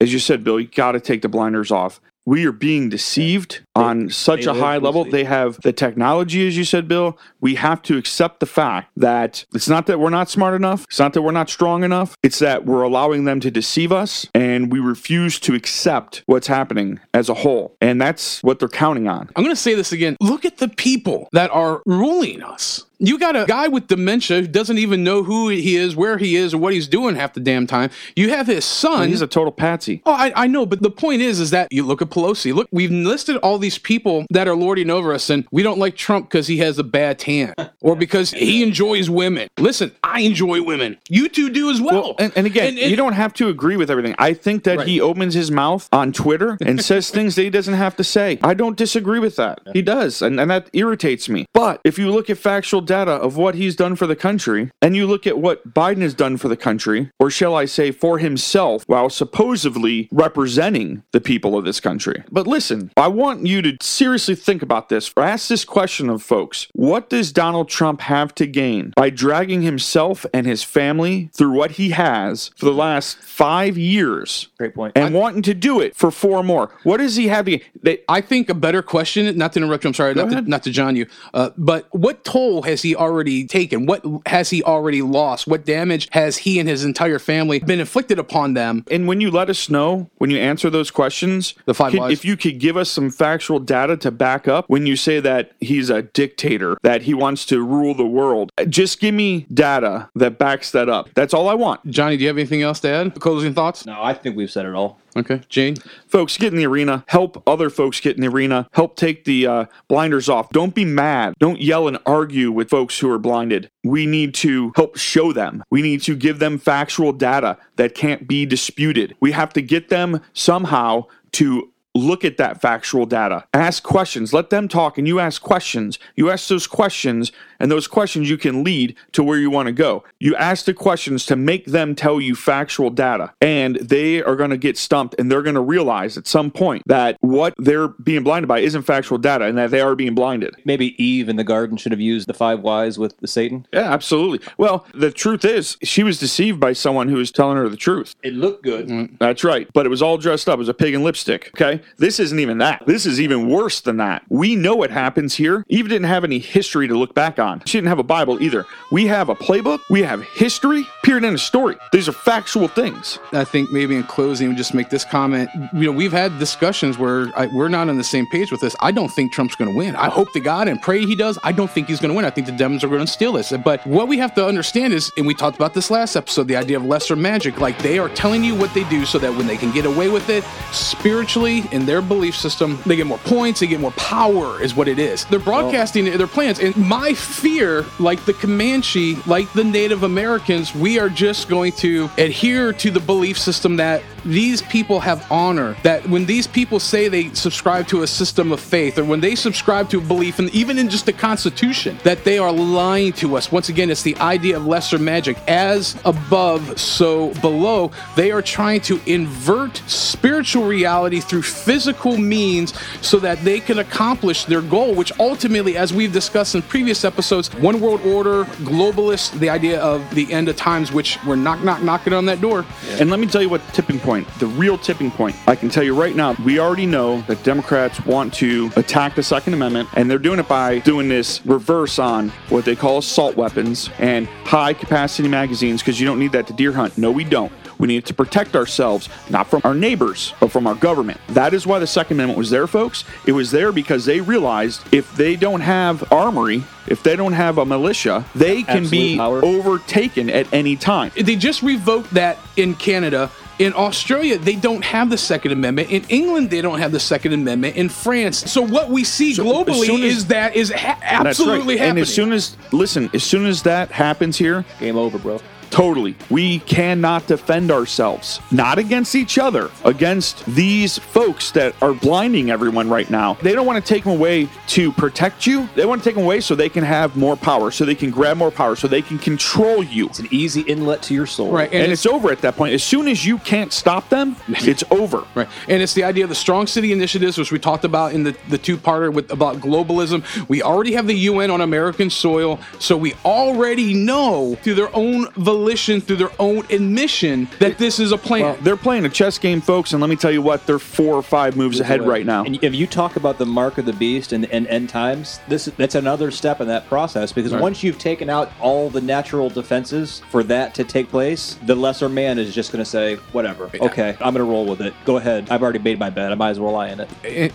As you said, Bill, you got to take the blinders off. We are being deceived on such a high level. They have the technology, as you said, Bill. We have to accept the fact that it's not that we're not smart enough. It's not that we're not strong enough. It's that we're allowing them to deceive us and we refuse to accept what's happening as a whole. And that's what they're counting on. I'm going to say this again. Look at the people that are ruling us. You got a guy with dementia who doesn't even know who he is, where he is, or what he's doing half the damn time. You have his son. He's a total patsy. Oh, I, I know, but the point is, is that you look at Pelosi. Look, we've listed all these people that are lording over us, and we don't like Trump because he has a bad tan <laughs> or because he enjoys women. Listen, I enjoy women. You two do as well. Well, and, and again, you don't have to agree with everything. I think that he opens his mouth on Twitter and <laughs> says things that he doesn't have to say. I don't disagree with that. He does, and, and that irritates me. But if you look at factual data of what he's done for the country, and you look at what Biden has done for the country, or shall I say for himself, while supposedly representing the people of this country. But listen, I want you to seriously think about this. Or ask this question of folks What does Donald Trump have to gain by dragging himself and his family through what he has for the last five years Great point. and wanting to do it for four more? What does he have to gain? They, I think a better question, not to interrupt you, I'm sorry, not to, not to John you, uh, but what toll has he already taken? What has he already lost? What damage has he and his entire family been inflicted upon them? And when you let us know, when you answer those questions, The five could- if you could give us some factual data to back up when you say that he's a dictator, that he wants to rule the world, just give me data that backs that up. That's all I want. Johnny, do you have anything else to add? Closing thoughts? No, I think we've said it all. Okay. Jane? Folks, get in the arena. Help other folks get in the arena. Help take the uh, blinders off. Don't be mad. Don't yell and argue with folks who are blinded. We need to help show them. We need to give them factual data that can't be disputed. We have to get them somehow to look at that factual data. Ask questions. Let them talk and you ask questions. You ask those questions and those questions you can lead to where you want to go. You ask the questions to make them tell you factual data and they are going to get stumped and they're going to realize at some point that what they're being blinded by isn't factual data and that they are being blinded. Maybe Eve in the garden should have used the five whys with the Satan. Yeah, absolutely. Well, the truth is she was deceived by someone who was telling her the truth. It looked good. Mm. That's right. But it was all dressed up as a pig in lipstick. Okay. This isn't even that. This is even worse than that. We know what happens here. Eve didn't have any history to look back on. She didn't have a Bible either. We have a playbook. We have history. Period. End a story. These are factual things. I think maybe in closing, we just make this comment. You know, we've had discussions where I, we're not on the same page with this. I don't think Trump's going to win. I hope to God and pray he does. I don't think he's going to win. I think the Dems are going to steal this. But what we have to understand is, and we talked about this last episode, the idea of lesser magic. Like they are telling you what they do so that when they can get away with it spiritually in their belief system, they get more points, they get more power, is what it is. They're broadcasting their plans. And my fear, like the Comanche, like the Native Americans, we are just going to adhere to the belief system that these people have honor. That when these people say they subscribe to a system of faith, or when they subscribe to a belief, and even in just the Constitution, that they are lying to us. Once again, it's the idea of lesser magic. As above, so below. They are trying to invert spiritual reality through physical means so that they can accomplish their goal, which ultimately, as we've discussed in previous episodes, one world order, globalist, the idea of the end of times, which we're knock, knock, knocking on that door. And let me tell you what tipping point point, the real tipping point. I can tell you right now, we already know that Democrats want to attack the Second Amendment, and they're doing it by doing this reverse on what they call assault weapons and high capacity magazines because you don't need that to deer hunt. No, we don't. We need it to protect ourselves, not from our neighbors, but from our government. That is why the Second Amendment was there, folks. It was there because they realized if they don't have armory, if they don't have a militia, they can be power. overtaken at any time. They just revoked that in Canada. In Australia, they don't have the Second Amendment. In England, they don't have the Second Amendment. In France, so what we see So, globally soon as- is that is ha- absolutely right. happening. And as soon as listen, as soon as that happens here, Game over, bro. Totally. We cannot defend ourselves. Not against each other, against these folks that are blinding everyone right now. They don't want to take them away to protect you. They want to take them away so they can have more power, so they can grab more power, so they can control you. It's an easy inlet to your soul. right, And, it's, over at that point. As soon as you can't stop them, <laughs> it's over. Right. And it's the idea of the strong city initiatives, which we talked about in the, the two parter with about globalism. We already have the UN on American soil, so we already know through their own volition, through their own admission, that this is a plan. Well, they're playing a chess game, folks, and let me tell you what, they're four or five moves ahead right now. And if you talk about the mark of the beast and, and end times, this that's another step in that process because once you've taken out all the natural defenses for that to take place, the lesser man is just going to say, "Whatever, okay, I'm going to roll with it. Go ahead. I've already made my bed. I might as well lie in it." Eh, eh,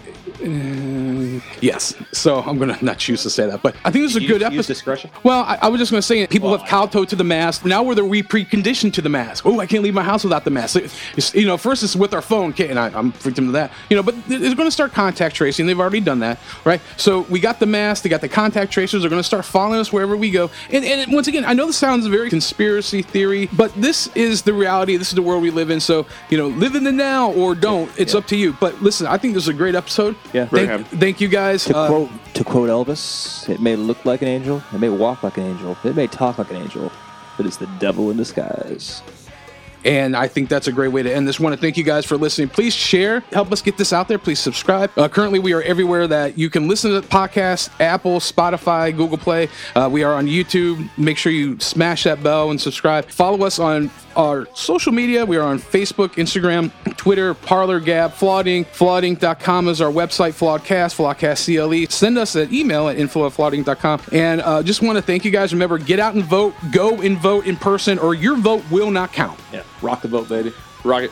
Yes. So I'm going <laughs> to not choose to say that, but I think this is a You good use episode. discretion? Well, I, I was just going to say people have kowtowed to the mask. Now we're the we preconditioned to the mask. Oh, I can't leave my house without the mask. It's- you know, first it's with our phone, and I, I'm freaked into that. You know, but they're going to start contact tracing. They've already done that, right? So we got the mask. They got the contact tracers. They're going to start following us wherever we go. And, and once again, I know this sounds very conspiracy theory, but this is the reality. This is the world we live in. So you know, live in the now or don't. It's up to you. But listen, I think this is a great episode. Yeah. Thank, thank you guys. To Uh, quote to quote Elvis, it may look like an angel, it may walk like an angel, it may talk like an angel, but it's the devil in disguise. And I think that's a great way to end this. Want to thank you guys for listening. Please share, help us get this out there. Please subscribe. Uh, currently, we are everywhere that you can listen to the podcast Apple, Spotify, Google Play. Uh, we are on YouTube. Make sure you smash that bell and subscribe. Follow us on our social media. We are on Facebook, Instagram, Twitter, Parler, Gab, Flauding. Flauding.com is our website, Flawedcast, Flawedcast CLE. Send us an email at info at flauding.com. And uh, just want to thank you guys. Remember, get out and vote. Go and vote in person, or your vote will not count. Yeah, rock the vote, baby. Rocket.